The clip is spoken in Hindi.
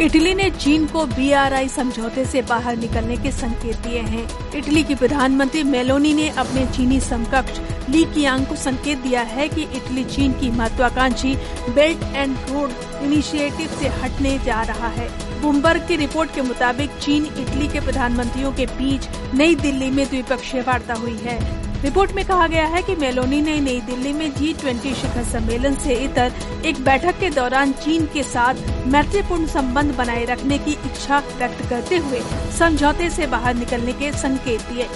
इटली ने चीन को बीआरआई समझौते से बाहर निकलने के संकेत दिए हैं। इटली की प्रधानमंत्री मेलोनी ने अपने चीनी समकक्ष ली कियांग को संकेत दिया है कि इटली चीन की महत्वाकांक्षी बेल्ट एंड रोड इनिशिएटिव से हटने जा रहा है। बुमबर्ग की रिपोर्ट के मुताबिक चीन इटली के प्रधानमंत्रियों के बीच नई दिल्ली में द्विपक्षीय वार्ता हुई है। रिपोर्ट में कहा गया है कि मेलोनी ने नई दिल्ली में जी ट्वेंटी शिखर सम्मेलन से इतर एक बैठक के दौरान चीन के साथ मैत्रीपूर्ण संबंध बनाए रखने की इच्छा व्यक्त करते हुए समझौते से बाहर निकलने के संकेत दिए।